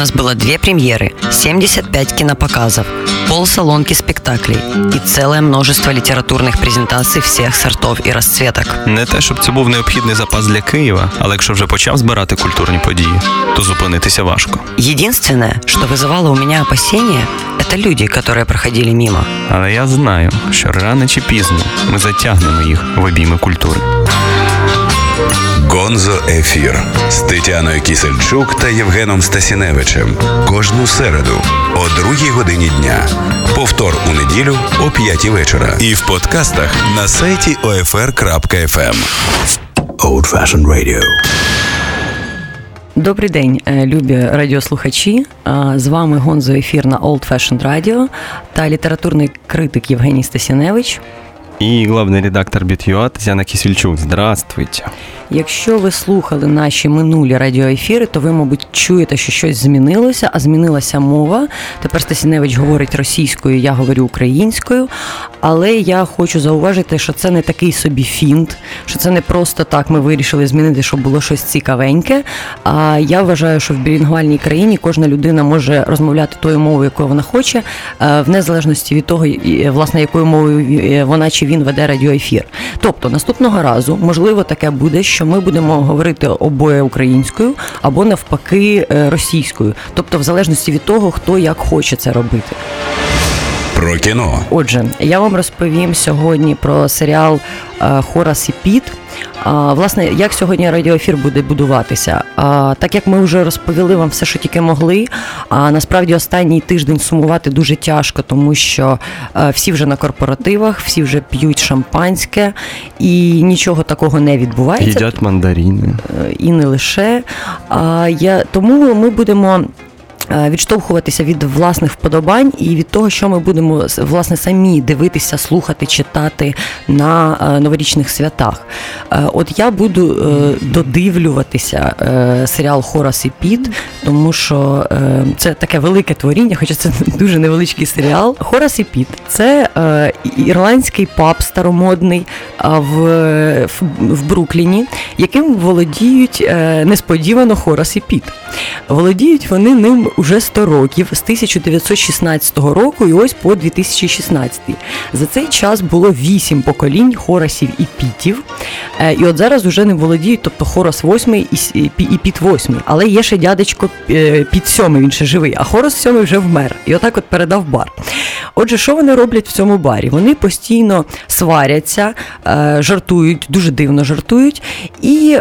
нас было две премьеры, 75 кинопоказов, полсалонки спектаклей и целое множество літературних презентацій всіх сортов і розцветок. Не те, щоб це був необхідний запас для Києва, але якщо вже почав збирати культурні події, то зупинитися важко. Единственное, что вызывало у меня опасения, это люди, которые проходили мимо. Але я знаю, що рано чи пізно ми затягнемо їх в обійми культури. Гонзо Ефір з Тетяною Кісельчук та Євгеном Стасіневичем кожну середу о другій годині дня. Повтор у неділю о п'ятій вечора. І в подкастах на сайті OFR.FM. Old Fashioned Radio. Добрий день, е, любі радіослухачі. Е, З вами Гонзо ефір на Old Fashioned Radio та літературний критик Євгеній Стасіневич. І главний редактор Бітюа Тетяна Кісільчук. Здравствуйте. Якщо ви слухали наші минулі радіоефіри, то ви, мабуть, чуєте, що щось змінилося, а змінилася мова. Тепер Стасіневич говорить російською, я говорю українською. Але я хочу зауважити, що це не такий собі фінт, що це не просто так ми вирішили змінити, щоб було щось цікавеньке. А я вважаю, що в білінгвальній країні кожна людина може розмовляти тою мовою, якою вона хоче, е, в незалежності від того, власне, якою мовою е, вона чи він веде радіоефір. Тобто наступного разу, можливо, таке буде, що ми будемо говорити обоє українською або навпаки е, російською, тобто, в залежності від того, хто як хоче це робити. Про кіно. Отже, я вам розповім сьогодні про серіал е, Хорас і Піт. Власне, як сьогодні радіоефір буде будуватися? Так як ми вже розповіли вам все, що тільки могли. А насправді останній тиждень сумувати дуже тяжко, тому що е, всі вже на корпоративах, всі вже п'ють шампанське, і нічого такого не відбувається. Їдять мандарини. Е, і не лише. Я тому ми будемо. Е, Відштовхуватися від власних вподобань і від того, що ми будемо власне самі дивитися, слухати, читати на е, новорічних святах. Е, От я буду додивлюватися серіал Хорас і Піт, тому що це таке велике творіння, хоча це дуже невеличкий серіал. Хорас і Піт це ірландський паб старомодний в, в, Брукліні, яким володіють несподівано Хорас і Піт. Володіють вони ним уже 100 років з 1916 року і ось по 2016. За цей час було 8 поколінь Хорасів і Пітів. Е, І от зараз уже не володіють, тобто Хорас 8 і, Піт 8. Але є ще дядечко е, Піт 7, він ще живий, а Хорас 7 вже вмер. І отак от передав бар. Отже, що вони роблять в цьому барі? Вони постійно сваряться, е, жартують, дуже дивно жартують і,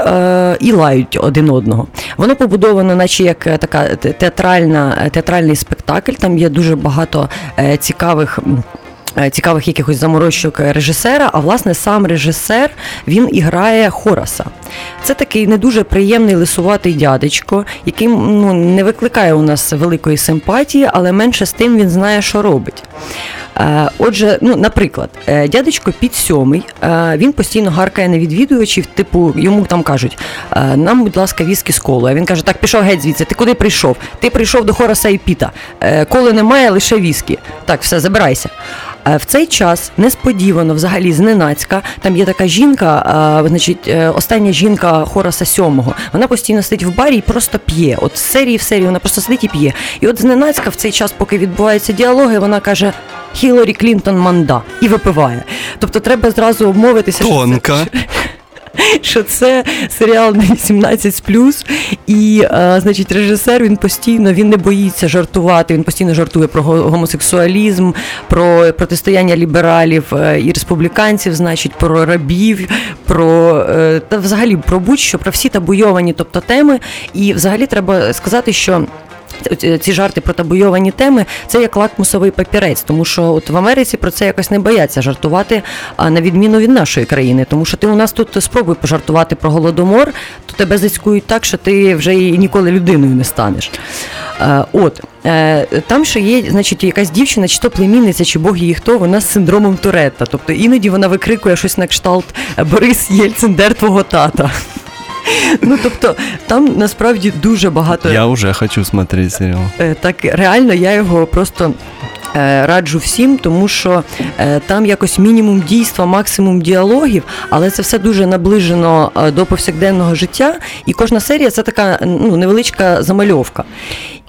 і лають один одного. Воно побудовано, наче як така те- театральна, е, театральний спектакль. Там є дуже багато е, цікавих. е, Цікавих якихось заморочок режисера, а власне сам режисер він і грає Хораса. Це такий не дуже приємний лисуватий дядечко, який ну, не викликає у нас великої симпатії, але менше з тим він знає, що робить. Е, Отже, ну, наприклад, е, дядечко під сьомий, е, він постійно гаркає на відвідувачів, типу, йому там кажуть, нам, будь ласка, віскі з колою. А він каже, так, пішов геть звідси, ти куди прийшов? Ти прийшов до Хораса і Піта. Коли немає, лише віскі. Так, все, забирайся. В цей час несподівано, взагалі, зненацька, там є така жінка, значить, остання жінка Хораса сьомого. Вона постійно сидить в барі і просто п'є. От з серії в серію вона просто сидить і п'є. І от зненацька в цей час, поки відбуваються діалоги, вона каже. Хіларі Клінтон манда і випиває. Тобто треба зразу обмовитися, що це- Тонка. що це серіал на 18+, і, е, значить, режисер він постійно він не боїться жартувати, він постійно жартує про гомосексуалізм, про протистояння лібералів е, і республіканців, значить, про рабів, про е, та взагалі про будь-що, про всі табуйовані тобто, теми. І взагалі треба сказати, що. Ці- Ці жарти про табуйовані теми це як лакмусовий папірець, тому що от в Америці про це якось не бояться жартувати, а на відміну від нашої країни. Тому що ти у нас тут спробуй пожартувати про голодомор, то тебе зацькують так, що ти вже і ніколи людиною не станеш. Е, От е, там ще є, значить, якась дівчина, чи то племінниця, чи Бог її хто, вона з синдромом Туретта. Тобто іноді вона викрикує щось на кшталт Борис Єльцин, дер твого тата. Ну тобто там насправді дуже багато Я вже хочу смотрети серіал. Е, так реально я його просто. е, Раджу всім, тому що е, там якось мінімум дійства, максимум діалогів, але це все дуже наближено до повсякденного життя, і кожна серія це така ну, невеличка замальовка.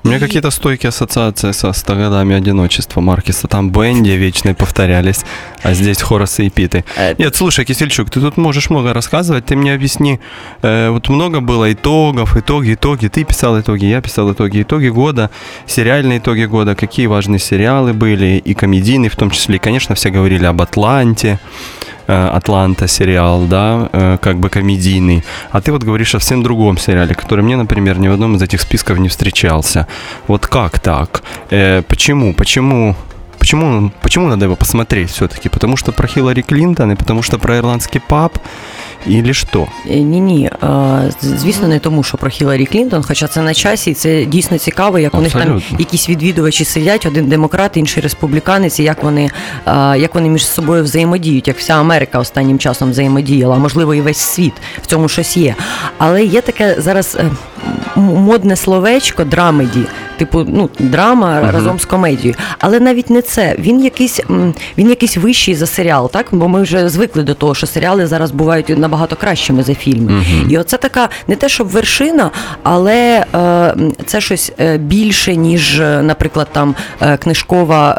У меня какие-то стойкие ассоциации со 100 годами одиночества Маркиса. Там Бенди вечные повторялись, а здесь Хорасы и Питы. Э, Нет, слушай, Кисельчук, ты тут можешь много рассказывать. Ты мне объясни, э, вот много было итогов, итоги, итоги. Ты писал итоги, я писал итоги, итоги года, сериальные итоги года, какие важные сериалы были, и комедийные в том числе. И, конечно, все говорили об Атланте. Э, Атланта сериал, да, э, как бы комедийный. А ты вот говоришь о совсем другом сериале, который мне, например, ни в одном из этих списков не встречался. Вот как так? Э, почему? Почему? Почему, почему надо его посмотреть все-таки? Потому что про Хиллари Клинтон и потому что про ирландский паб? Или що? Ні, ні. Звісно, не тому, що про Хіларі Клінтон, хоча це на часі, і це дійсно цікаво, як у них там якісь відвідувачі сидять, один демократ, інший республіканець, і як вони, е, як вони між собою взаємодіють, як вся Америка останнім часом взаємодіяла, а можливо і весь світ в цьому щось є. Але є таке зараз е, модне словечко драмеді, типу, ну, драма разом з комедією. Але навіть не це. Він якийсь, він якийсь вищий за серіал, так? Бо ми вже звикли до того, що серіали зараз бувають набагато кращими за фільми. І оце така не те, щоб вершина, але е, це щось е, більше, ніж, е, наприклад, там е, книжкова,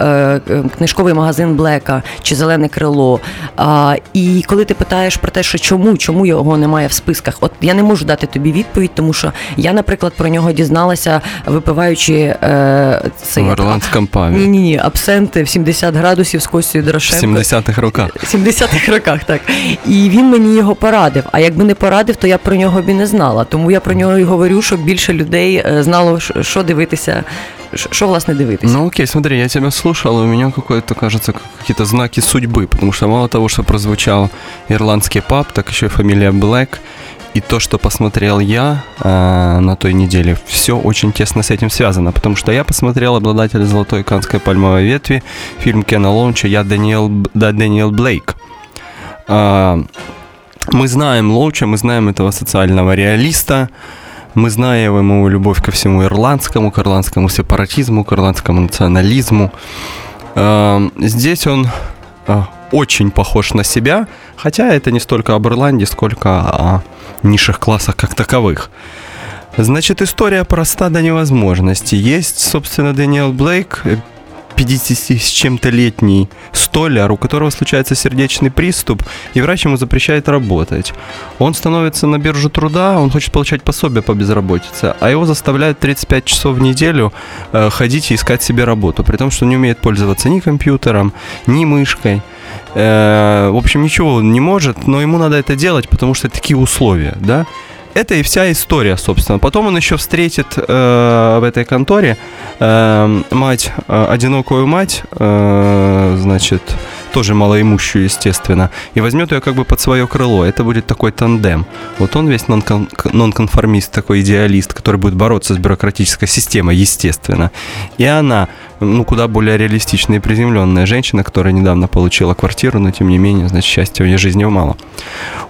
е, книжковий магазин Блека чи Зелене крило. А, і коли ти питаєш про те, що чому, чому його немає в списках, от я не можу дати тобі відповідь, тому що я, наприклад, про нього дізналася, випиваючи е, цей В ірландському ні, ні, ні, абсенти в 70 градусів з Костю В 70-х роках. 70-х роках, так. І він мені його порадив. А якби не порадив, то я б про нього б і не знала. Тому я про нього і говорю, щоб більше людей е, знало, що- що дивитися, що- що власне дивитися. Ну окей, смотри, я тебя слушал, и у меня какое-то, кажется, какие-то знаки судьбы, потому что мало того, что прозвучал ирландский паб, так еще и фамилия Блэк, и то, что посмотрел я а, на той неделе, все очень тесно с этим связано, потому что я посмотрел обладателя золотой канской пальмовой ветви, фильм Кена Лоунча «Я Даниэл, Б- да, Даниэл Блейк». А, мы знаем Лоуча, мы знаем этого социального реалиста, мы знаем ему любовь ко всему ирландскому, к ирландскому сепаратизму, к ирландскому национализму. Эм, Здесь он э, очень похож на себя, хотя это не столько об Ирландии, сколько о низших классах как таковых. Значит, история проста до невозможности. Есть, собственно, Дэниел Блейк, э, 50 с чем-то летний столяр, у которого случается сердечный приступ, и врач ему запрещает работать. Он становится на биржу труда, он хочет получать пособие по безработице, а его заставляют 35 часов в неделю э, ходить и искать себе работу, при том, что не умеет пользоваться ни компьютером, ни мышкой. Э, в общем, ничего он не может, но ему надо это делать, потому что такие условия, да? Это и вся история, собственно. Потом он еще встретит э, в этой конторе э, мать, э, одинокую мать, э, значит, тоже малоимущую, естественно, и возьмет ее как бы под свое крыло. Это будет такой тандем. Вот он весь нонкон- нонконформист, такой идеалист, который будет бороться с бюрократической системой, естественно. И она, ну, куда более реалистичная и приземленная женщина, которая недавно получила квартиру, но тем не менее, значит, счастья в ее жизни мало.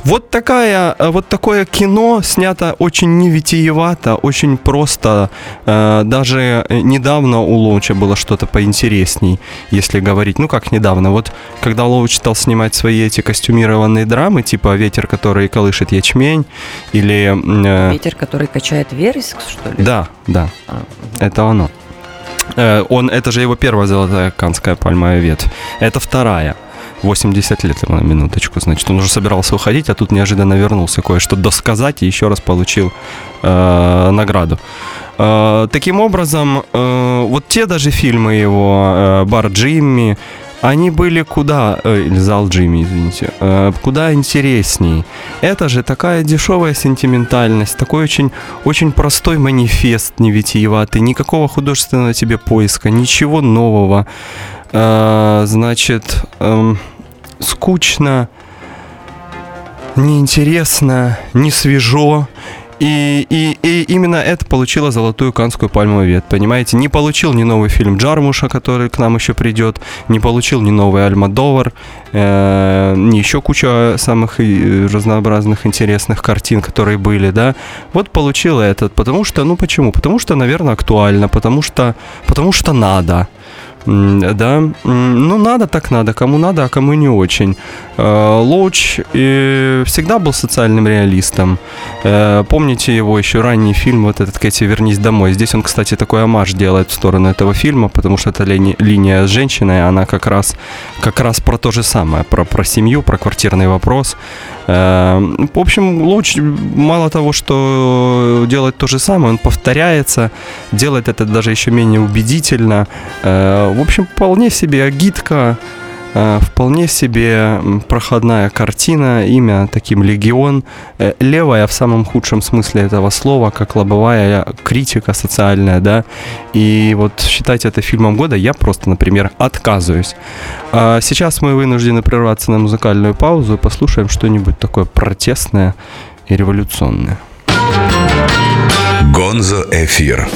Вот такая, э, вот такое кино снято очень невитиевато, очень просто. Э, Даже э, недавно у Лоуча было что-то поинтересней, если говорить. Ну как недавно, вот когда Лоуч стал снимать свои эти костюмированные драмы, типа «Ветер, который колышет ячмень» или... Ветер, который качает вереск, что ли? Да, да, А, это оно. Э, Он, это же его первая золотая канская пальмовая ветвь. Это вторая. 80 лет ему на минуточку, значит, он уже собирался уходить, а тут неожиданно вернулся кое-что досказать и еще раз получил э, награду. Э, таким образом, э, вот те даже фильмы его, э, «Бар Джимми», они были куда, э, «Зал Джимми», извините, э, куда интересней. Это же такая дешевая сентиментальность, такой очень, очень простой манифест невитиеватый, никакого художественного тебе поиска, ничего нового. Э, значит, эм, скучно, неинтересно, не свежо. И, и, и именно это получило золотую канскую пальмовую ветвь, понимаете? Не получил ни новый фильм Джармуша, который к нам еще придет, не получил ни новый Альмадовар, э, ни еще куча самых э, разнообразных интересных картин, которые были, да? Вот получил этот, потому что, ну почему? Потому что, наверное, актуально, потому что, потому что надо. Да, ну надо так надо, кому надо, а кому не очень. Э, Лоуч всегда был социальным реалистом. Э, помните его еще ранний фильм, вот этот Кэти «Вернись домой». Здесь он, кстати, такой амаш делает в сторону этого фильма, потому что эта линия, линия с женщиной, она как раз, как раз про то же самое, про, про семью, про квартирный вопрос. Э, в общем, Лоуч мало того, что делает то же самое, он повторяется, делает это даже еще менее убедительно. В общем, вполне себе агитка, э, вполне себе проходная картина, имя таким легион, э, левая в самом худшем смысле этого слова, как лобовая критика социальная, да, и вот считать это фильмом года я просто, например, отказываюсь. А сейчас мы вынуждены прерваться на музыкальную паузу и послушаем что-нибудь такое протестное и революционное. Гонзо эфир.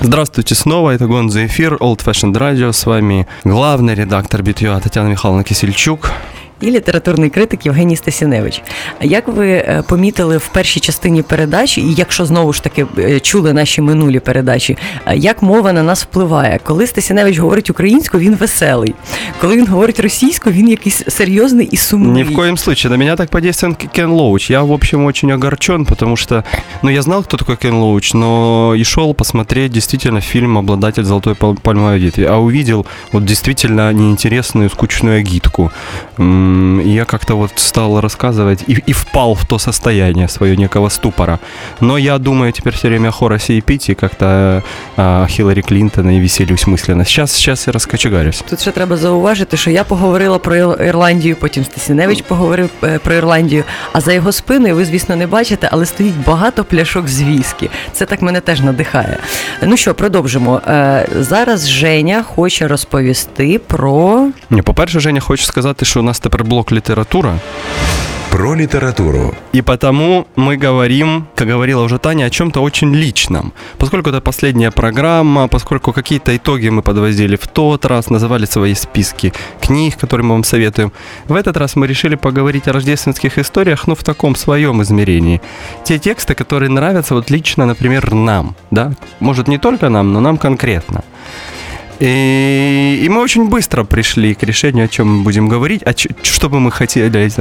Здравствуйте снова, это Гонза Эфир, Old Fashioned Radio, с вами главный редактор BTU Татьяна Михайловна Кисельчук і літературний критик Євгеній Стасіневич. Як ви е, помітили в першій частині передачі, і якщо знову ж таки е, чули наші минулі передачі, е, як мова на нас впливає? Коли Стасіневич говорить українською, він веселий. Коли він говорить російською, він якийсь серйозний і сумний. Ни в коем случае. На меня так подействован Кен Лоуч. Я, в общем, очень огорчен, потому что, ну, я знал, кто такой Кен Лоуч, но и шел посмотреть действительно фильм «Обладатель золотой пальмовой ветви», а увидел вот действительно неинтересную, скучную агитку я как-то вот стал рассказывать и, и впал в то состояние свое некого ступора. Но я думаю теперь все время о Хоросе и Пити, как-то о Хиллари Клинтона и веселюсь мысленно. Сейчас, сейчас я розкачегарюсь. Тут ще треба зауважити, що я поговорила про Ірландію, потім Стасіневич поговорив про Ірландію, а за його спиною ви, звісно, не бачите, але стоїть багато пляшок з віскі. Це так мене теж надихає. Ну що, продовжимо. Зараз Женя хоче розповісти про. Ні, по-перше, Женя хоче сказати, що у нас тепер блок література. про літературу. И потому мы говорим, как говорила уже Таня, о чем-то очень личном. Поскольку это последняя программа, поскольку какие-то итоги мы подвозили в тот раз, называли свои списки книг, которые мы вам советуем, в этот раз мы решили поговорить о рождественских историях, но в таком своем измерении. Те тексты, которые нравятся вот лично, например, нам, да, может не только нам, но нам конкретно. И, и мы очень быстро пришли к решению, о чем мы будем говорить, о ч- что бы мы хотели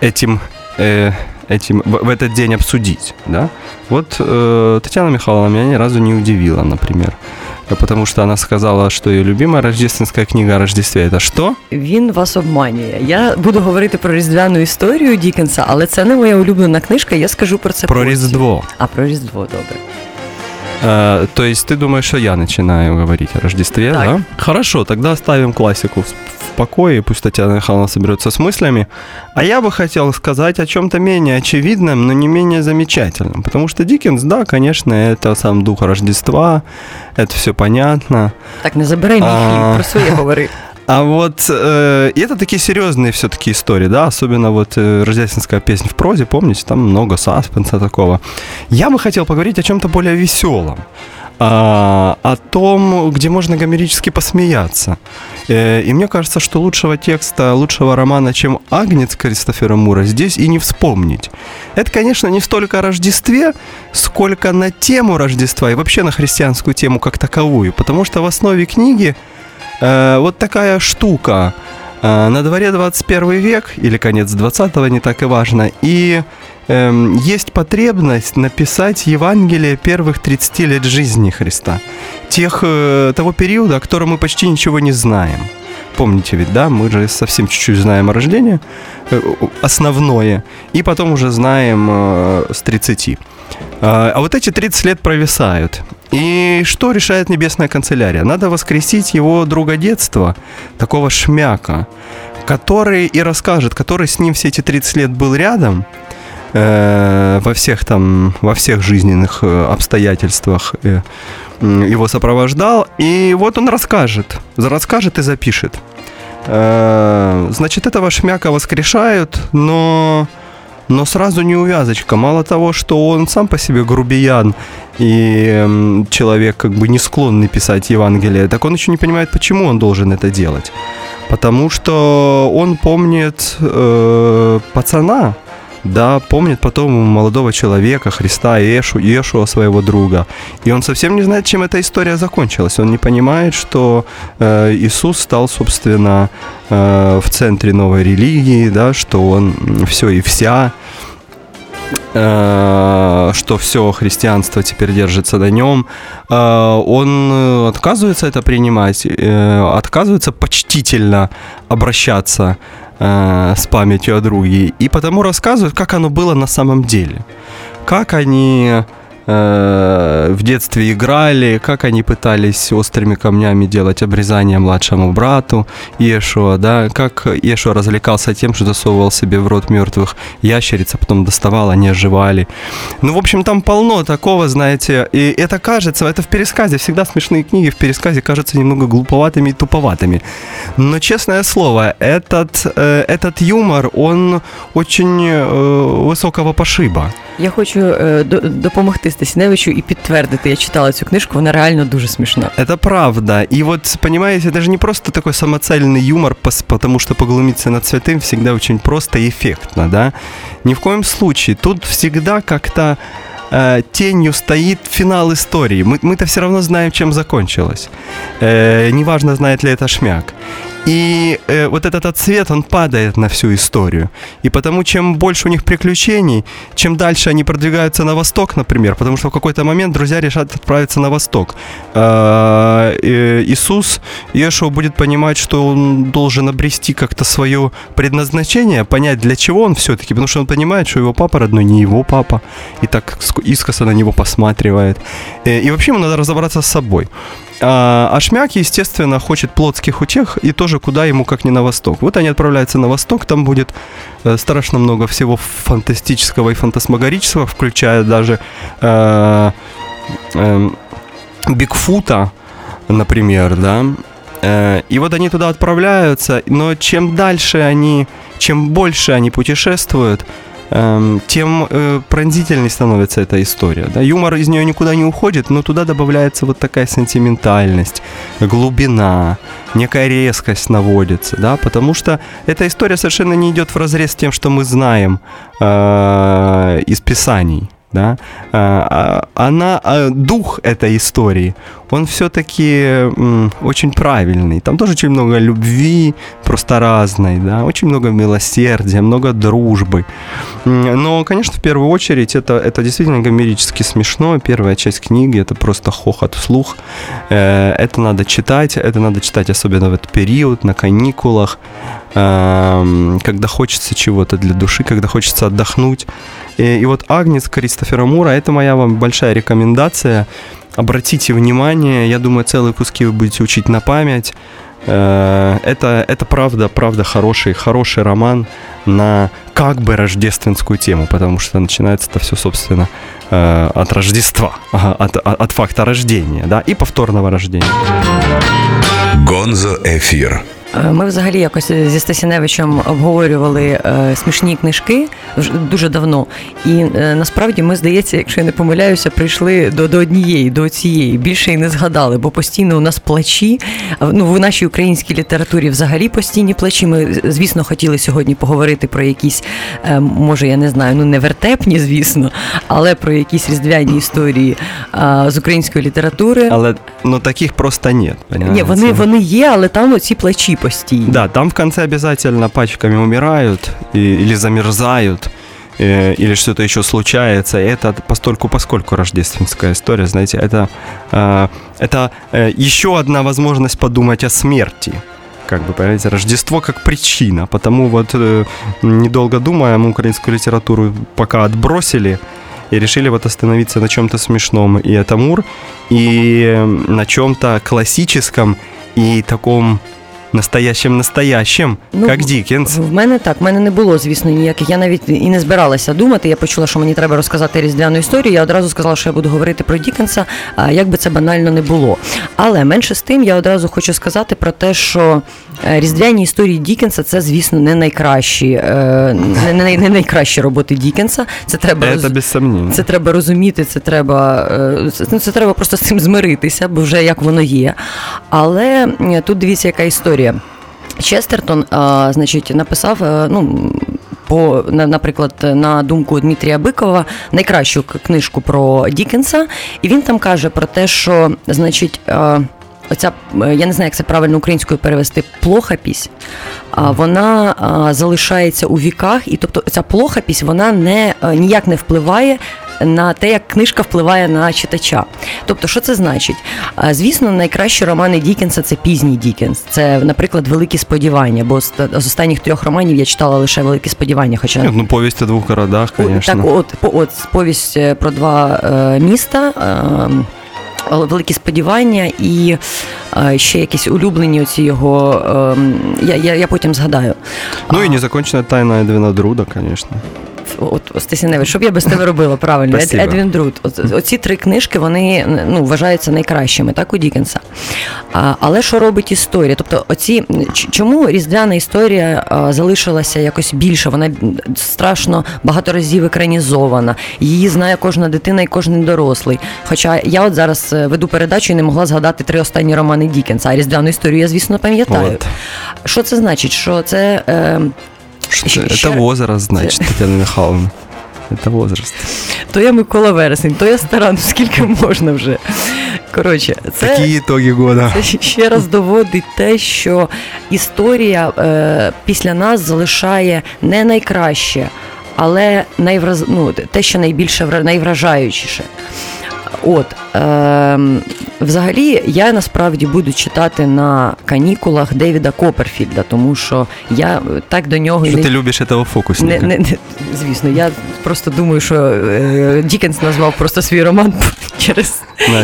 этим, э, этим в, в этот день обсудить. Да? Вот э, Татьяна Михайловна меня ни разу не удивила, например. Потому что она сказала, что ее любимая рождественская книга о Рождестве это что? Він вас обманює. Я буду говорити про різдвяну історію Дікенса, але це не моя улюблена книжка. Я скажу про це Про потім. Різдво. А про Різдво, добре. Э, то есть ты думаешь, что я начинаю говорить о Рождестве, Так. да? Хорошо, тогда оставим классику в, в покое, пусть Татьяна Михайловна соберется с мыслями. А я бы хотел сказать о чем-то менее очевидном, но не менее замечательном. Потому что Диккенс, да, конечно, это сам дух Рождества, это все понятно. Так, не забирай мій А. хліб, про своє говори. А вот э, и это такие серьезные все-таки истории, да, особенно вот э, рождественская песня в прозе, помните, там много саспенса такого. Я бы хотел поговорить о чем-то более веселом. а, о том, где можно гомерически посмеяться. Э, И мне кажется, что лучшего текста, лучшего романа, чем «Агнец» Кристофера Мура, здесь и не вспомнить. Это, конечно, не столько о Рождестве, сколько на тему Рождества и вообще на христианскую тему как таковую. Потому что в основе книги э, вот такая штука. Э, на дворе 21 век, или конец 20-го, не так и важно, и эм, есть потребность написать Евангелие первых 30 лет жизни Христа. Тех, э, того периода, о котором мы почти ничего не знаем. Помните ведь, да, мы же совсем чуть-чуть знаем о рождении, э, основное, и потом уже знаем э, с 30. А а вот эти 30 лет провисают. И что решает Небесная канцелярия? Надо воскресить его друга детства, такого шмяка, который и расскажет, который с ним все эти 30 лет был рядом, э, во всех там, во всех жизненных э, обстоятельствах э, его сопровождал. И вот он расскажет, расскажет и запишет. Значит, этого шмяка воскрешают, но но сразу не увязочка. Мало того, что он сам по себе грубиян и человек как бы не склонный писать Евангелие, так он еще не понимает, почему он должен это делать. Потому что он помнит э, пацана, да, помнит потом молодого человека, Христа, Иешу, Иешуа, своего друга. И он совсем не знает, чем эта история закончилась. Он не понимает, что э, Иисус стал, собственно, э, в центре новой религии, да, что он все и вся, э, что все христианство теперь держится на нем. Э, он отказывается это принимать, э, отказывается почтительно обращаться э, с памятью о друге, и потому рассказывают, как оно было на самом деле. Как они э, в детстве играли, как они пытались острыми камнями делать обрезание младшему брату Иешуа, да, как Иешуа развлекался тем, что засовывал себе в рот мертвых ящериц, а потом доставал, они оживали. Ну, в общем, там полно такого, знаете, и это кажется, это в пересказе, всегда смешные книги в пересказе кажутся немного глуповатыми и туповатыми. Но, честное слово, этот, э, этот юмор, он очень э, высокого пошиба. Я хочу е, до- допомогти Стасіневичу і підтвердити. Я читала цю книжку, вона реально дуже смішна. Это правда. И вот, понимаете, это же не просто такой самоцельный юмор, пос- потому что поглумиться над святым всегда очень просто и эффектно, да? Ни в коем случае. Тут всегда как-то э, тенью стоит финал истории. Мы, мы-то все равно знаем, чем закончилось. Э, неважно, знает ли это шмяк. И э, вот этот отцвет, он падает на всю историю. И потому, чем больше у них приключений, чем дальше они продвигаются на восток, например, потому что в какой-то момент друзья решат отправиться на восток. Э, Иисус, Иешуа будет понимать, что он должен обрести как-то свое предназначение, понять, для чего он все-таки, потому что он понимает, что его папа родной не его папа, и так ск- искоса на него посматривает. Э, И вообще ему надо разобраться с собой. А, а Шмяк, естественно, хочет плотских утех и тоже куда ему, как не на восток. Вот они отправляются на восток, там будет э, страшно много всего фантастического и фантасмагорического, включая даже э, эм, Бигфута, например, да. Э, и вот они туда отправляются, но чем дальше они, чем больше они путешествуют, тем э, пронзительней становится эта история. Да? Юмор из нее никуда не уходит, но туда добавляется вот такая сентиментальность, глубина, некая резкость наводится, да, потому что эта история совершенно не идет в разрез с тем, что мы знаем э, из Писаний да, а, а, она, а, дух этой истории, он все-таки очень правильный. Там тоже очень много любви, просто разной, да, очень много милосердия, много дружбы. Но, конечно, в первую очередь это, это действительно гомерически смешно. Первая часть книги это просто хохот вслух. Э, это надо читать, это надо читать особенно в этот период, на каникулах, эм, когда хочется чего-то для души, когда хочется отдохнуть. И, и вот Агнец Кристофера Мура, это моя вам большая рекомендация. Обратите внимание, я думаю, целые куски вы будете учить на память. Э, это, это правда, правда хороший, хороший роман на как бы рождественскую тему, потому что начинается это все, собственно, э, от Рождества, от, от факта рождения, да, и повторного рождения. Гонзо Эфир. Е, ми взагалі якось зі Стасіневичем обговорювали е, смішні книжки дуже давно. І е, насправді ми, здається, якщо я не помиляюся, прийшли до до однієї, до цієї. Більше і не згадали, бо постійно у нас плачі. Ну, в нашій українській літературі взагалі постійні плачі. Ми, звісно, хотіли сьогодні поговорити про якісь, може, я не знаю, ну не вертепні, звісно, але про якісь різдвяні історії з української літератури. Але ну таких просто нет. Ні, вони, вони є, але там оці плачі постійно. Да, там в конце обязательно пачками умирают и, или замерзают э, или что-то еще случается. Это постольку поскольку рождественская история, знаете, это, э, это э, еще одна возможность подумать о смерти. Как бы, понимаете, Рождество как причина. Потому вот, недолго думая, мы украинскую литературу пока отбросили и решили вот остановиться на чем-то смешном. И это Мур, и на чем-то классическом и таком настоящим настоящим, ну, як Дікенс. В мене так, в мене не було, звісно, ніяких. Я навіть і не збиралася думати. Я почула, що мені треба розказати різдвяну історію. Я одразу сказала, що я буду говорити про Дікенса, як би це банально не було. Але менше з тим, я одразу хочу сказати про те, що е, різдвяні історії Дікенса це, звісно, не найкращі, е, не, не, не найкращі роботи Дікенса. Це треба це, без сомнінь. це треба розуміти, це треба е, це, ну, це треба просто з цим змиритися, бо вже як воно є. Але тут дивіться, яка історія історія. Честертон, а, значить, написав, е, ну. По, наприклад, на думку Дмитрія Бикова, найкращу книжку про Дікенса, і він там каже про те, що значить, е, оця е, я не знаю, як це правильно українською перевести, плохапісь, вона залишається у віках, і тобто ця плохапісь вона не ніяк не впливає на те, як книжка впливає на читача. Тобто, що це значить? Звісно, найкращі романи Дікенса це пізній Дікенс. Це, наприклад, великі сподівання. Бо з останніх трьох романів я читала лише великі сподівання. Хоча ну, повість о двох городах, звісно. Так, от, от повість е, про два е, міста. Е, Великі сподівання і е, ще якісь улюблені оці його. Е, я я, я потім згадаю. Ну і незакончена тайна Едвіна Друда, звісно от Стасіневич, що б я без тебе робила правильно? Ед, Едвін Друд. Оці три книжки вони ну, вважаються найкращими, так, у Дікенса. А, Але що робить історія? Тобто, оці чому різдвяна історія а, залишилася якось більше? Вона страшно багато разів екранізована. Її знає кожна дитина і кожен дорослий. Хоча я от зараз е, веду передачу і не могла згадати три останні романи Дікенса, а різдвяну історію я, звісно, пам'ятаю. Що це значить? Що це. Е, это возраст, значит, Тетяна Михайловна. Це возраст. То я Микола Вересень, то я стара, ну скільки можна вже. Коротше, це Такі ітоги года. Це ще раз доводить те, що історія е, після нас залишає не найкраще, але найвраз... ну, те, що найбільше найвражаючіше. От взагалі я насправді буду читати на канікулах Девіда Коперфільда, тому що я так до нього Що не... ти любиш цього фокусника? Не, не, не, Звісно, я просто думаю, що е, Дікенс назвав просто свій роман через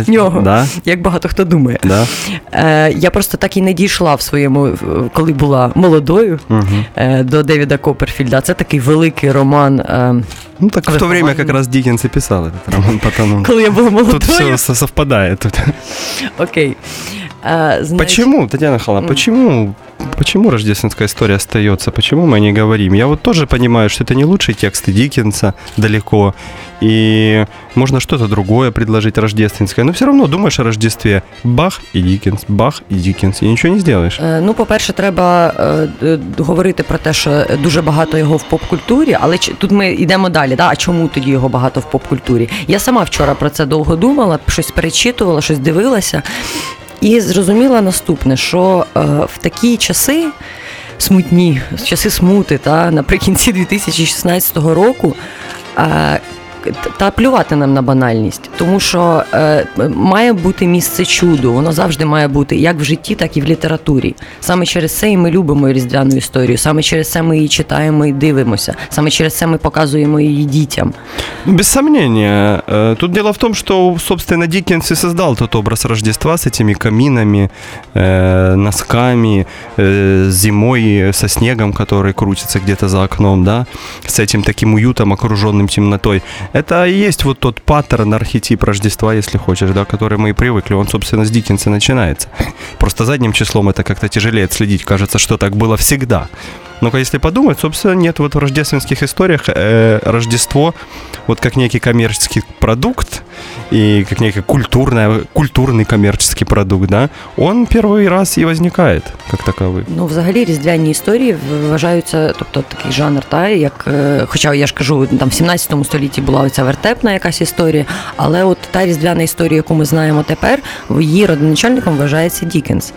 нього, да? як багато хто думає. Да? Е, Я просто так і не дійшла в своєму, коли була молодою угу. е, до Девіда Коперфільда. Це такий великий роман. Е, Ну так в то время как раз Диккенс и писал этот роман, Коли я була молодою. Все совпадает. Окей. А, значит, Почему, Татьяна Михайловна, почему, почему рождественская история остается? Почему мы о ней говорим? Я вот тоже понимаю, что это не лучшие тексты Диккенса далеко, и можно что-то другое предложить рождественское, но все равно думаешь о Рождестве. Бах и Диккенс, бах і Діккенс, і нічого не зробиш. Е, Ну, по-перше, треба е, е, говорити про те, що дуже багато його в поп-культурі, але ч- тут ми йдемо далі. Да? А чому тоді його багато в поп-культурі? Я сама вчора про це довго думала, щось перечитувала, щось дивилася, і зрозуміла наступне: що е, в такі часи. Смутні, часи смути, та наприкінці 2016 року. е, та плювати нам на банальність, тому що е, має бути місце чуду, воно завжди має бути як в житті, так і в літературі. Саме через це і ми любимо різдвяну історію, саме через це ми її читаємо і дивимося, саме через це ми показуємо її дітям. Ну, Без сомнения. Э, Тут дело в том, что, собственно, Диккенс и создал тот образ Рождества с этими каминами, э, носками, э, зимой со снегом, который крутится где-то за окном, да, с этим таким уютом, окруженным темнотой. Это и есть вот тот паттерн, архетип Рождества, если хочешь, да, который мы и привыкли. Он, собственно, с Диккенса начинается. Просто задним числом это как-то тяжелее отследить. Кажется, что так было всегда. Но если подумать, собственно, нет, вот в рождественских историях э, Рождество вот как некий коммерческий продукт и как некий культурный, культурный коммерческий продукт, да, он первый раз и возникает как таковой. Ну, взагалі, різдвяні історії вважаються, тобто такий жанр, та як, е, хоча я ж кажу, там в 17 столітті була оця вертепна якась історія, але от та різдвяна історія, яку ми знаємо тепер, її родоначальником вважається Дікенс.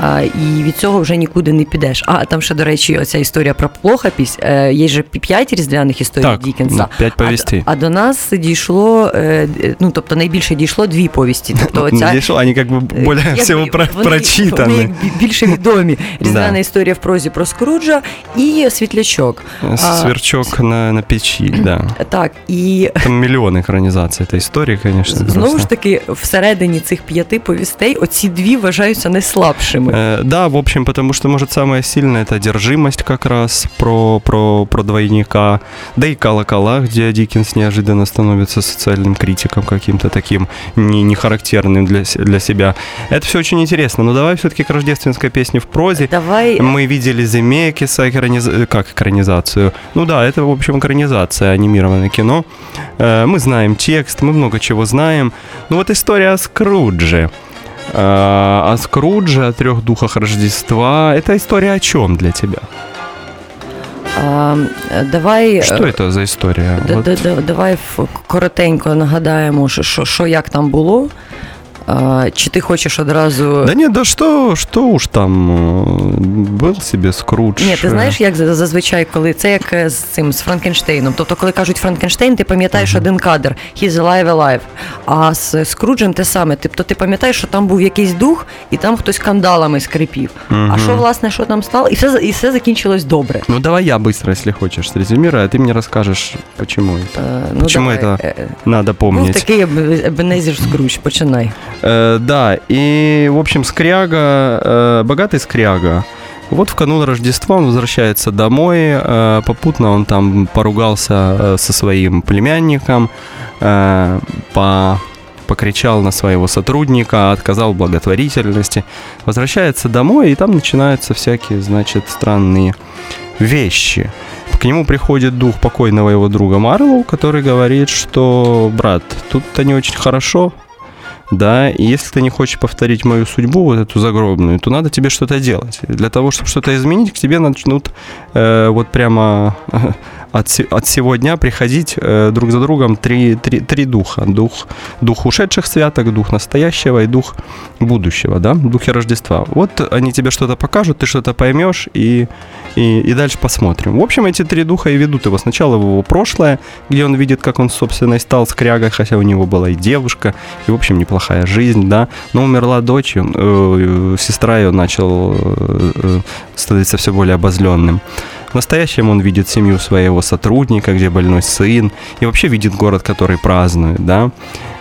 А, і від цього вже нікуди не підеш. А там ще, до речі, оця історія про плохапісь. Е, є же п'ять різдвяних історій Так, Дікенса. ну, п'ять повістей. А, а до нас дійшло, е, е, ну тобто найбільше дійшло дві повісті. Тобто оця, Надеюсь, они как бы более Як всего би, про- вони- прочитаны. Вони бі- більше відомі. Різдвяна Да. історія в прозі про Скруджа і Світлячок. А, Сверчок на, на печи, да. Так, і Там миллион экранизаций этой истории, конечно. знову просто. ж таки, всередині цих п'яти повістей оці дві вважаються найслабшими. Э, Да, в общем, потому что, может, самое сильное это одержимость как раз про, про, про двойника. Да и колокола, где Диккенс неожиданно становится социальным критиком каким-то таким не, не характерным для, для себя. Это все очень интересно. Но давай все-таки к рождественской песне в прозе. Давай Мы видели Земекиса, экраниз... как экранизацию. Ну да, это, в общем, экранизация, анимированное кино. Э, Мы знаем текст, мы много чего знаем. Ну вот история о Скрудже. Э, О Скрудже, о трех духах Рождества. Это история о чем для тебя? Давай. Что е, это за д- Давай коротенько нагадаємо, що, що, що як там було. А, чи ти хочеш одразу. Да нет, да что, что уж там, э, был себе Скрудж. Ні, ти знаєш, як за- зазвичай, коли це як е, з цим з Франкенштейном. Тобто, коли кажуть Франкенштейн, ти пам'ятаєш один кадр He's alive, alive. А з Скруджем те саме. Тобто ти пам'ятаєш, що там був якийсь дух, і там хтось кандалами скрипів. А що, власне, що там стало? І все і все закінчилось добре. Ну давай я быстро, если хочешь, резюмирую, а ты мне расскажешь, почему это. Е, Ну, Почему давай. это Е, е, надо Був помнить. такий Еб- Ебенезір Скрудж, починай. Э, да, и, в общем, скряга, э, богатый скряга. Вот в канун Рождества он возвращается домой, э, попутно он там поругался э, со своим племянником, по покричал на своего сотрудника, отказал в благотворительности, возвращается домой, и там начинаются всякие, значит, странные вещи. К нему приходит дух покойного его друга Марлоу, который говорит, что, брат, тут-то не очень хорошо, да, и если ты не хочешь повторить мою судьбу, вот эту загробную, то надо тебе что-то делать. Для того, чтобы что-то изменить, к тебе начнут э, вот прямо от, от сего дня приходить э, друг за другом три, три, три духа. Дух, дух ушедших святок, дух настоящего и дух будущего, да, духи Рождества. Вот они тебе что-то покажут, ты что-то поймешь и, и, и дальше посмотрим. В общем, эти три духа и ведут его сначала в его прошлое, где он видит, как он, собственно, и стал скрягой, хотя у него была и девушка, и, в общем, неплохая жизнь, да, но умерла дочь, он, э, сестра ее начал э, э, становиться все более обозленным. В настоящем он видит семью своего сотрудника, где больной сын, и вообще видит город, который празднует, да.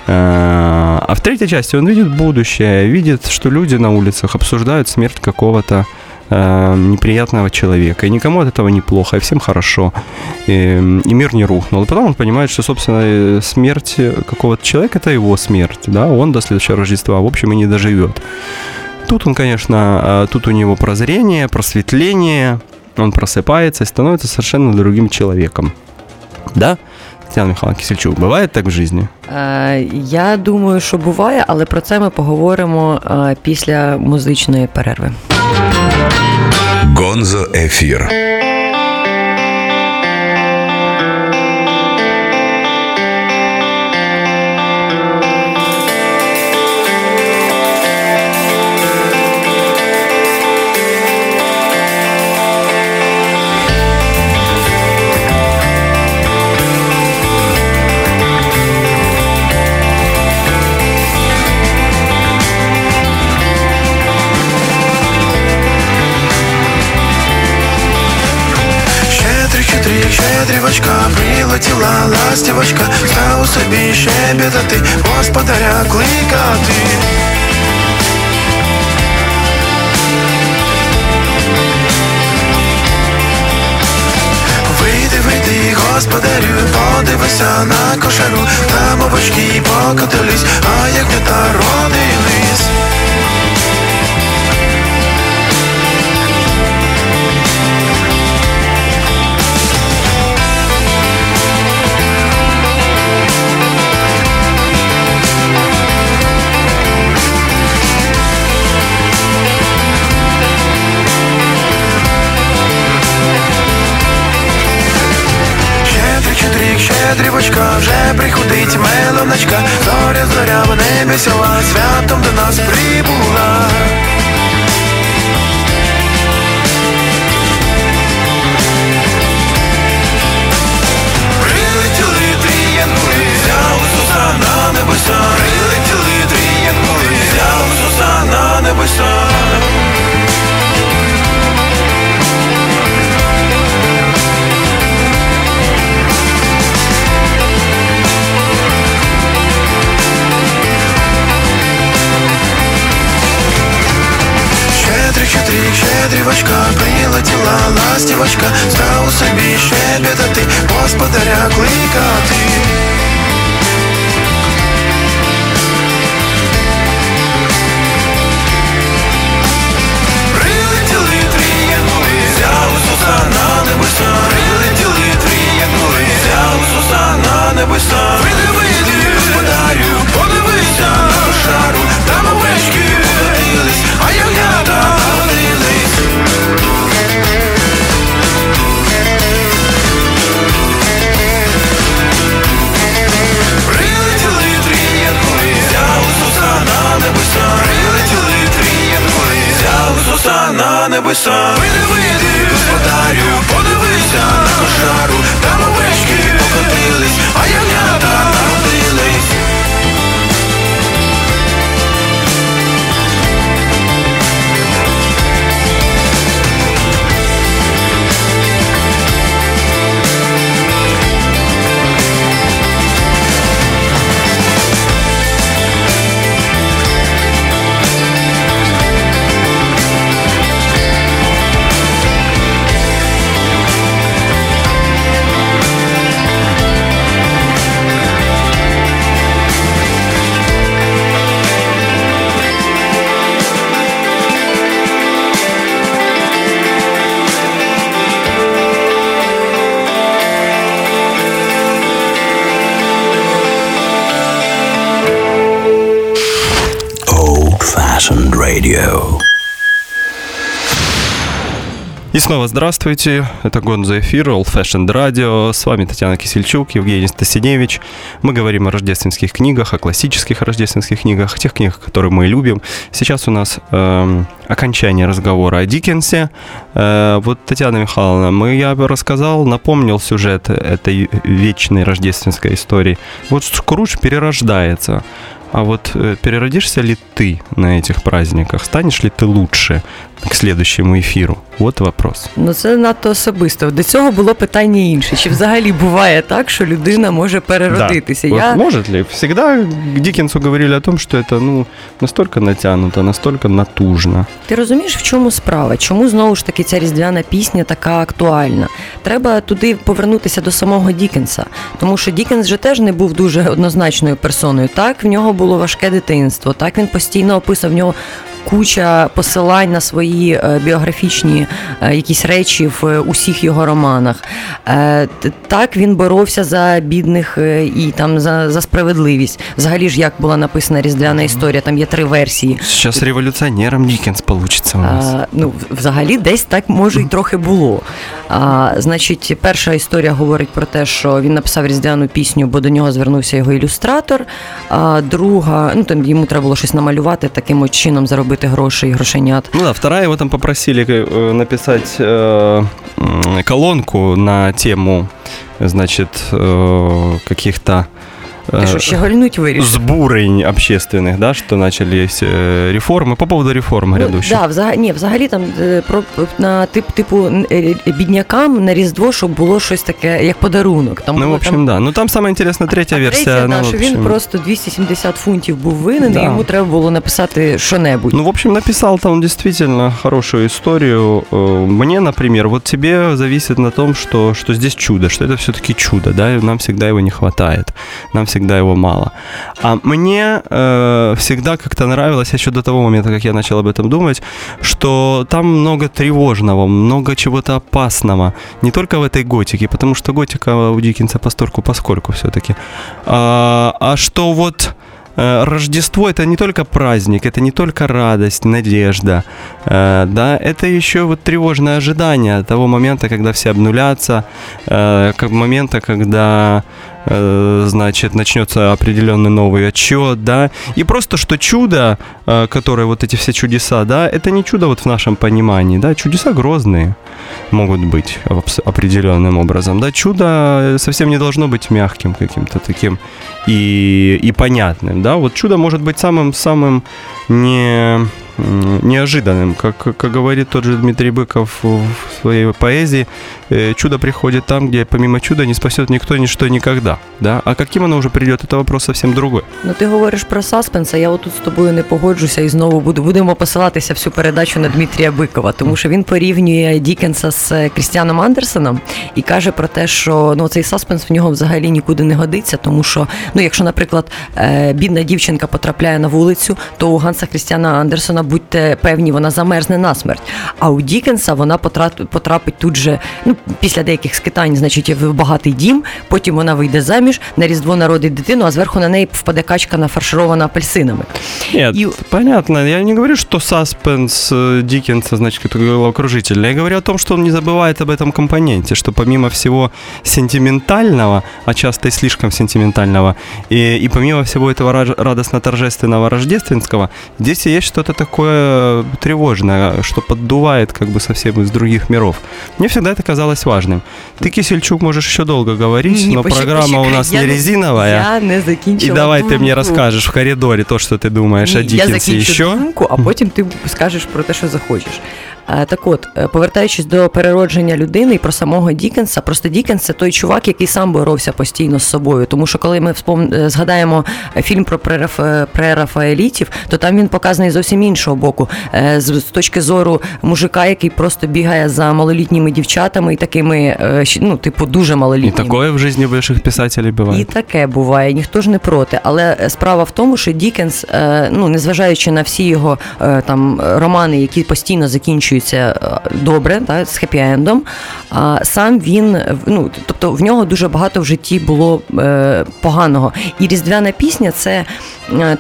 Э, А в третьей части он видит будущее, видит, что люди на улицах обсуждают смерть какого-то э, неприятного человека. И никому от этого неплохо, и всем хорошо. И, и мир не рухнул. И потом он понимает, что, собственно, э, смерть какого-то человека – это его смерть. Да? Он до следующего Рождества, в общем, и не доживет. тут он, конечно, э, тут у него прозрение, просветление, он просыпается и становится совершенно другим человеком. Да? Тетяна Михайловна Кисельчук, буває так в житті? Е, Я думаю, що буває, але про це ми поговоримо е, після музичної перерви. Гонзо Ефір. Ластівочка, став собі щебетати, господаря кликати. Radio. И снова здравствуйте, это Гонзо Эфир, Old Fashioned Radio, с вами Татьяна Кисельчук, Евгений Стасиневич. Мы говорим о рождественских книгах, о классических рождественских книгах, тех книгах, которые мы любим. Сейчас у нас эм, окончание разговора о Диккенсе. Э, вот, Татьяна Михайловна, мы, я бы рассказал, напомнил сюжет этой вечной рождественской истории. Вот Скрудж перерождается. А вот э, переродишься ли ты на этих праздниках? Станешь ли ты лучше к следующему эфиру? Вот вопрос. Ну це надто особисто. До цього було питання інше. Чи взагалі буває так, що людина може переродитися? Да. Я Вот может ли? Всегда к Диккенсу говорили о том, что это ну, настолько натянуто, настолько натужно. Ти розумієш, в чому справа? Чому знову ж таки ця різдвяна пісня така актуальна? Треба туди повернутися до самого Дікенса, тому що Дікенс же теж не був дуже однозначною персоною. Так, в нього було важке дитинство, так він постійно описав в нього куча посилань на свої е, біографічні е, якісь речі в усіх його романах. Е, Так він боровся за бідних е, і там за, за справедливість. Взагалі ж як була написана різдвяна історія, там є три версії. Сейчас революционером Диккенс получится у нас. А, ну, взагалі, десь так може й трохи було. А, значить, перша історія говорить про те, що він написав різдвяну пісню, бо до нього звернувся його ілюстратор. А друга, ну там йому треба було щось намалювати, таким чином заробити гроші і грошенят. Ну да, вторая его там попросили э, написать э, колонку на тему, значит, э, каких-то Ти що, э, ще гольнуть вирішив? сбурень общественных, да, что начались э, реформы. По поводу реформ Ну, грядущих. да, взагалі, ні, взагалі там е, про на тип типу н- е, біднякам на Різдво, щоб було щось таке, як подарунок. Там Ну, в було общем, там да. Ну, там самая интересная третья А версия. третя, ну, да, в що він общем, просто 270 фунтів був винен, Да. і йому треба було написати що-небудь. Ну, в общем, написал там действительно хорошую историю. Э, Мне, например, вот тебе зависит на том, что, что здесь чудо, что это все-таки чудо, да, и нам всегда его не хватает, нам всегда его мало. А мне э, всегда как-то нравилось, еще до того момента, как я начал об этом думать, что там много тревожного, много чего-то опасного, не только в этой готике, потому что готика у Диккенса постольку поскольку все-таки, а, а что вот э, Рождество это не только праздник, это не только радость, надежда, э, да, это еще вот тревожное ожидание того момента, когда все обнулятся, э, как момента, когда э, значит, начнется определенный новый отчет, да, и просто что чудо, э, которое вот эти все чудеса, да, это не чудо вот в нашем понимании, да, чудеса грозные могут быть определенным образом, да, чудо совсем не должно быть мягким каким-то таким и, и понятным, да, вот чудо может быть самым-самым не, неожиданным, как, как говорит тот же Дмитрий Быков в своей поэзии, э, чудо приходит там, где помимо чуда не спасет никто, ничто, никогда, да, а каким оно уже придет, это вопрос совсем другой. Ну, ти говориш про саспенс, а я отут з тобою не погоджуся і знову буду будемо посилатися всю передачу на Дмитрія Бикова, тому що він порівнює Дікенса з е, Крістіаном Андерсоном і каже про те, що ну цей саспенс в нього взагалі нікуди не годиться, тому що ну, якщо, наприклад, е, бідна дівчинка потрапляє на вулицю, то у Ганса Крістіана Андерсона будьте певні, вона замерзне насмерть. А у Дікенса вона потра- потрапить тут же, ну після деяких скитань, значить, в багатий дім. Потім вона вийде заміж, на різдво народить дитину, а зверху на неї впаде качка нафарширована апельсинами. Нет, И- понятно. Я не говорю, что саспенс э, Диккенса, значит, это головокружительный. Я говорю о том, что он не забывает об этом компоненте, что помимо всего сентиментального, а часто и слишком сентиментального, и, и помимо всего этого раж- радостно-торжественного рождественского, здесь и есть что-то такое тревожное, что поддувает как бы совсем из других миров. Мне всегда это казалось важным. Ты, Кисельчук, можешь еще долго говорить, Ні, но почекай, программа у почекай, нас я не не- резиновая. Я не закінчила И давай ты мне думку. расскажешь в коридоре то, что ты думаешь о Ні, я Диккенсе закінчу еще. думку, а потім ти скажеш про те, що захочеш. Е, Так от, е, повертаючись до переродження людини і про самого Дікенса, просто Дікенс це той чувак, який сам боровся постійно з собою. Тому що коли ми вспом... е, згадаємо фільм про прераф... прерафаелітів, то там він показаний зовсім іншого боку. З, точки зору мужика, який просто бігає за малолітніми дівчатами і такими, ну, типу, дуже малолітніми. такое в жизни больших писателей бывает. І таке буває, ніхто ж не проти. Але справа в тому, що Дікенс, ну незважаючи на всі його там романи, які постійно закінчуються е, добре, та, з хеппі-ендом, а сам він, е, ну тобто в нього дуже багато в житті було е, поганого. І різдвяна пісня це е,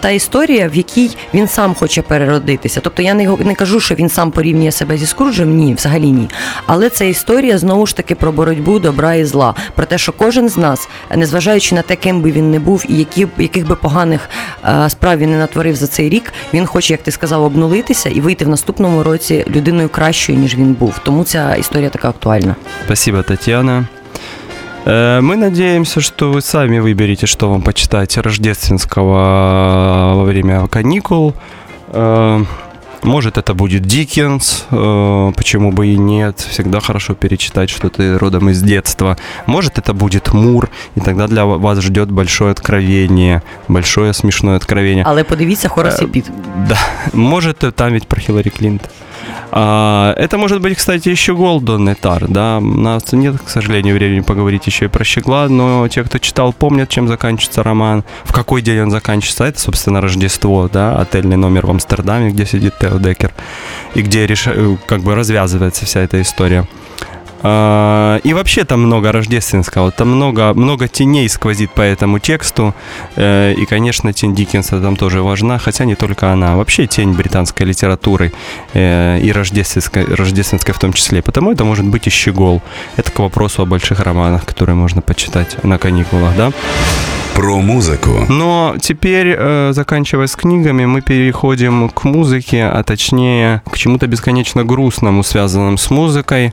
та історія, в якій він сам хоче переродитися. Тобто я не, не кажу, що він сам порівнює себе зі Скруджем, ні, взагалі ні. Але це історія знову ж таки про боротьбу добра і зла, про те, що кожен з нас, незважаючи на те, ким би він не був, і які, яких би поганих е, справ він не натворив за цей рік, він хоче, як ти сказав, обнулитися і вийти в наступному році людиною кращою, ніж він був. Тому ця історія така актуальна. Спасибо, Татьяна. Э, Мы надеемся, что вы сами выберете, что вам почитать рождественского во время каникул. Э, Может, это будет Диккенс, э, почему бы и нет. Всегда хорошо перечитать что-то родом из детства. Может, это будет Мур, и тогда для вас ждет большое откровение, большое смешное откровение. Але подивіться Хорас і Піт. Да, может, там ведь про Хиллари Клинтон. А, это может быть, кстати, еще Голдон Тар, да. У нас нет, к сожалению, времени поговорить еще и про Щегла, но те, кто читал, помнят, чем заканчивается роман, в какой день он заканчивается. Это, собственно, Рождество, да, отельный номер в Амстердаме, где сидит Тео Деккер, и где реш... как бы развязывается вся эта история. А, и вообще там много рождественского, там много, много теней сквозит по этому тексту. Э, и, конечно, тень Диккенса там тоже важна, хотя не только она. Вообще тень британской литературы э, и рождественской, рождественской в том числе. Потому это может быть и щегол. Это к вопросу о больших романах, которые можно почитать на каникулах, да? Про музику. Но теперь, э, заканчивая с книгами, мы переходим к музыке, а точнее к чему-то бесконечно грустному, связанному с музыкой.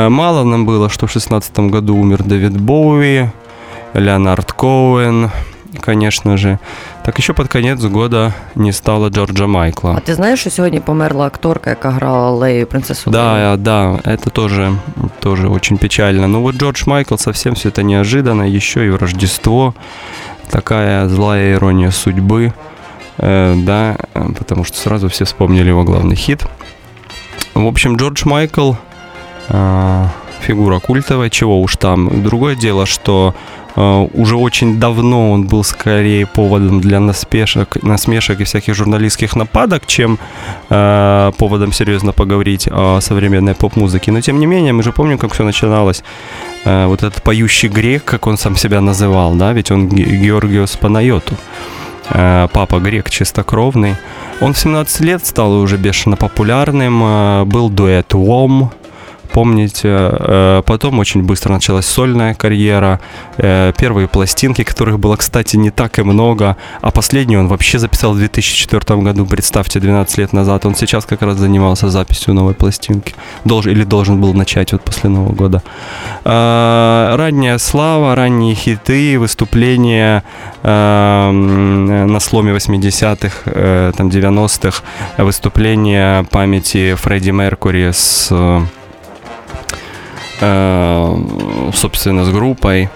Э, мало нам было, что в 16 году умер Дэвид Боуи, Леонард Коуэн, конечно же. Так еще под конец года не стало Джорджа Майкла. А ти знаєш, що сьогодні померла акторка, яка грала Лею принцесу? Да, да, это тоже, тоже очень печально. Но вот Джордж Майкл совсем все это неожиданно, еще и в Рождество. Такая злая ирония судьбы, э, да, потому что сразу все вспомнили его главный хит. В общем, Джордж Майкл э, фигура культовая, чего уж там. Другое дело, что э, уже очень давно он был скорее поводом для наспешек, насмешек и всяких журналистских нападок, чем э, поводом серьезно поговорить о современной поп-музыке. Но тем не менее, мы же помним, как все начиналось. Э, вот этот поющий грек, как он сам себя называл, да, ведь он Ге- Георгиос Панайоту. Папа грек чистокровный. Он в 17 лет стал уже бешено популярным. Был дуэт «Уом», помните. Э, Потом очень быстро началась сольная карьера. Э, Первые пластинки, которых было, кстати, не так и много. А последний он вообще записал в 2004 году, представьте, 12 лет назад. Он сейчас как раз занимался записью новой пластинки. Должен, или должен был начать вот после Нового года. Э, Ранняя слава, ранние хиты, выступления э, на сломе 80-х, э, там 90-х, выступления памяти Фредди Меркури с э, э, собственно, с группой,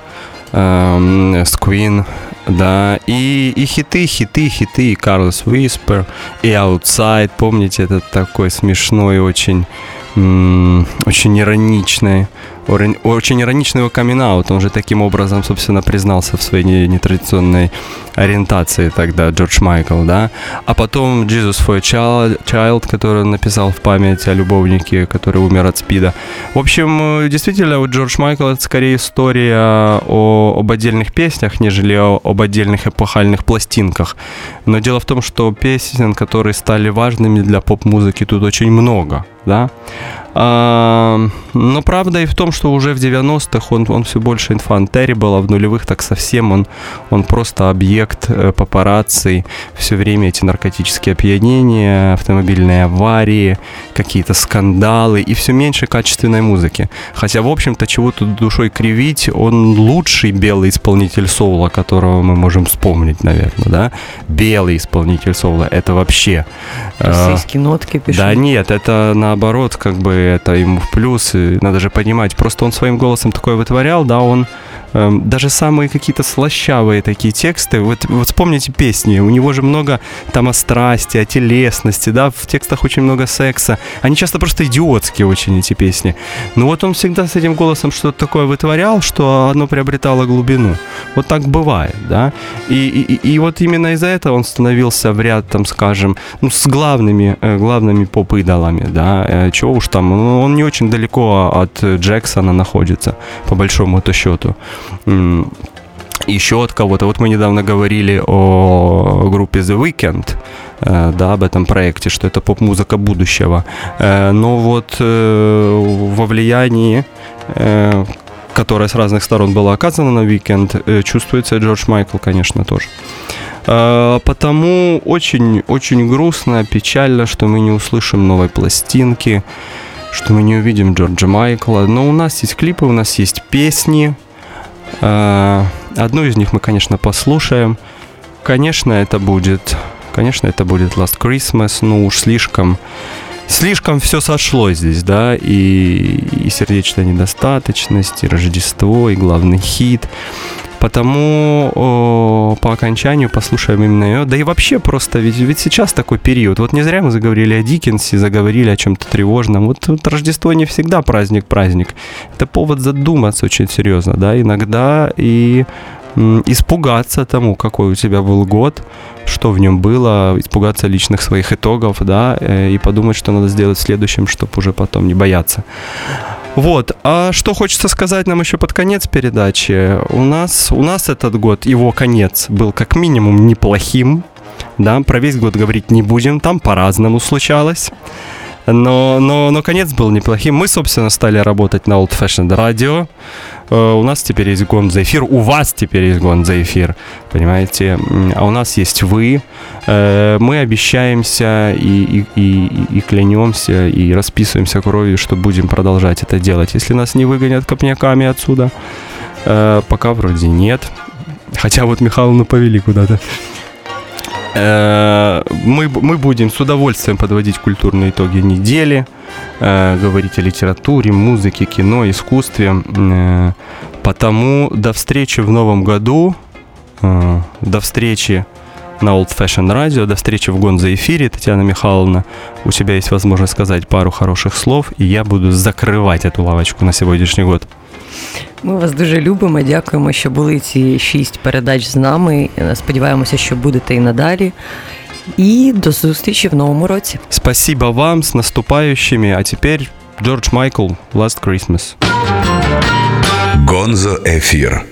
э, с Queen, да, и, и хиты, хиты, хиты, и Carlos Whisper, и Outside, помните, этот такой смешной, очень, очень ироничный, очень ироничный его камин он же таким образом, собственно, признался в своей не- нетрадиционной ориентации тогда, Джордж Майкл, да, а потом Jesus for a Child, Child, который он написал в память о любовнике, который умер от СПИДа. В общем, э, действительно, вот Джордж Майкл это скорее история о, об отдельных песнях, нежели о- об отдельных эпохальных пластинках. Но дело в том, что песен, которые стали важными для поп-музыки, тут очень много, да. А, но правда и в том, что уже в 90-х он, он все больше инфантери был, а в нулевых так совсем он, он просто объект э, папарацци. Все время эти наркотические опьянения, автомобильные аварии, какие-то скандалы и все меньше качественной музыки. Хотя, в общем-то, чего тут душой кривить, он лучший белый исполнитель соула, которого мы можем вспомнить, наверное, да? Белый исполнитель соула, это вообще... э, Російські нотки пішли. да нет, это наоборот, как бы это ему в плюс. И надо же понимать, просто он своим голосом такое вытворял, да, он даже самые какие-то слащавые такие тексты. Вот, вот вспомните песни, у него же много там о страсти, о телесности, да, в текстах очень много секса. Они часто просто идиотские очень, эти песни. Но вот он всегда с этим голосом что-то такое вытворял, что оно приобретало глубину. Вот так бывает, да. И, и, и- вот именно из-за этого он становился в ряд, там, скажем, ну, с главными, э, главными поп-идолами, да. Э, Чего уж там, он не очень далеко от Джексона находится, по большому-то счету. Еще от кого-то. Вот мы недавно говорили о группе The Weeknd, э, да, об этом проекте, что это поп-музыка будущего. Э, Но вот э, во влиянии которое с разных сторон было оказано на Weekend, чувствуется Джордж Майкл, конечно, тоже. Потому очень-очень грустно, печально, что мы не услышим новой пластинки, что мы не увидим Джорджа Майкла. Но у нас есть клипы, у нас есть песни. Э, Одну из них мы, конечно, послушаем. Конечно, это будет... Конечно, это будет Last Christmas, ну уж слишком... Слишком все сошло здесь, да, и, и сердечная недостаточность, и Рождество, и главный хит. Потому о, по окончанию послушаем именно ее. Да и вообще просто, ведь, ведь сейчас такой период. Вот не зря мы заговорили о Диккенсе, заговорили о чем-то тревожном. Вот, вот Рождество не всегда праздник-праздник. Это повод задуматься очень серьезно, да, иногда и испугаться тому, какой у тебя был год, что в нем было, испугаться личных своих итогов, да, э, и подумать, что надо сделать в следующем, чтобы уже потом не бояться. Вот, а что хочется сказать нам еще под конец передачи? У нас, у нас этот год, его конец, был как минимум неплохим, да, про весь год говорить не будем, там по-разному случалось. Но, но, но конец был неплохим. Мы, собственно, стали работать на Old Fashioned Radio. Э, У нас теперь есть гон за эфир. У вас теперь есть гон за эфир. Понимаете? А у нас есть вы. Э, Мы обещаемся и, и, и, и клянемся, и расписываемся кровью, что будем продолжать это делать. Если нас не выгонят копняками отсюда, э, пока вроде нет. Хотя вот Михайловну повели куда-то. Э, Мы, мы будем с удовольствием подводить культурные итоги недели, э, говорить о литературе, музыке, кино, искусстве. Э, Потому до встречи в новом году, до встречи на Old Fashion Radio, до встречи в Гонза эфире, Татьяна Михайловна. У тебя есть возможность сказать пару хороших слов, и я буду закрывать эту лавочку на сегодняшний год. Ми вас дуже любимо. Дякуємо, що були ці шість передач з нами. Сподіваємося, що будете і надалі. І до зустрічі в новому році. Спасибо вам, с наступающими. А теперь Джордж Майкл, Last Christmas. Гонзо Ефір.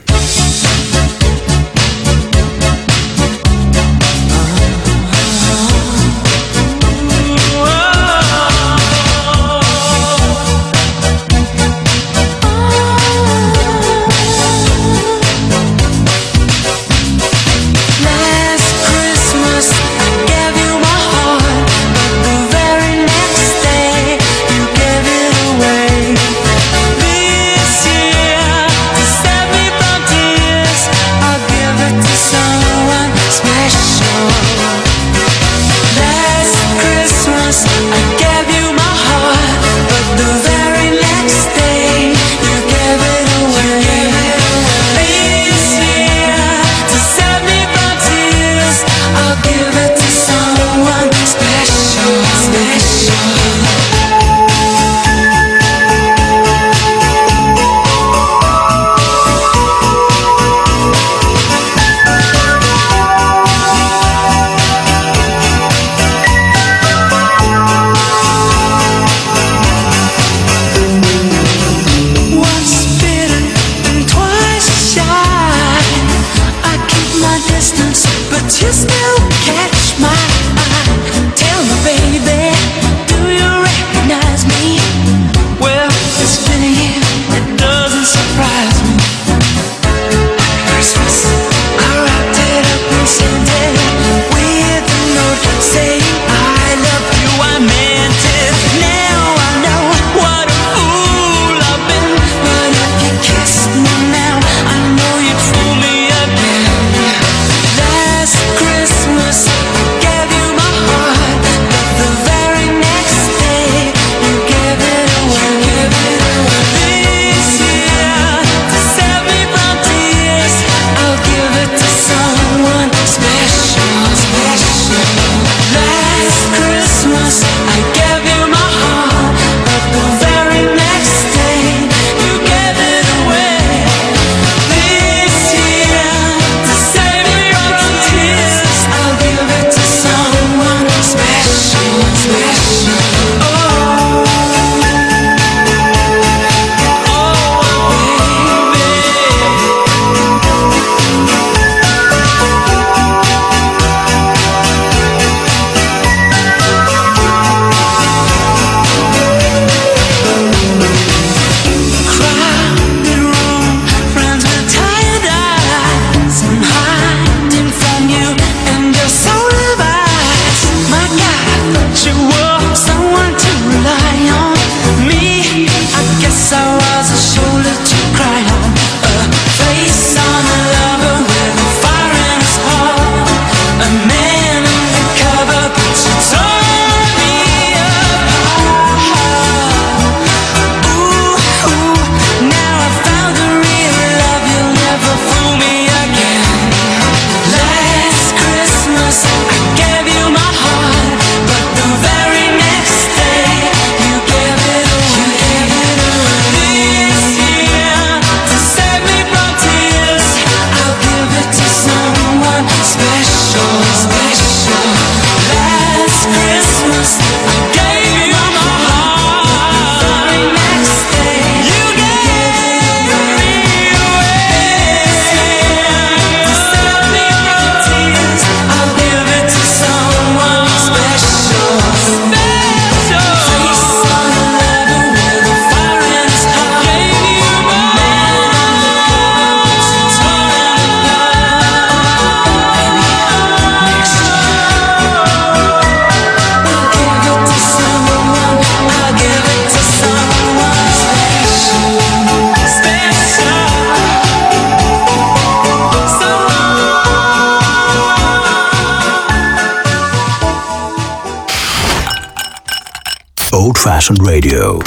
Passion Radio.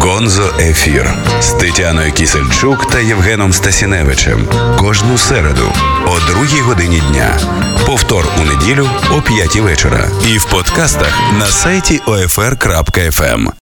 Гонзо Ефір з Тетяною Кісельчук та Євгеном Стасіневичем кожну середу о другій годині дня. Повтор у неділю о п'ятій вечора. І в подкастах на сайті OFR.FM.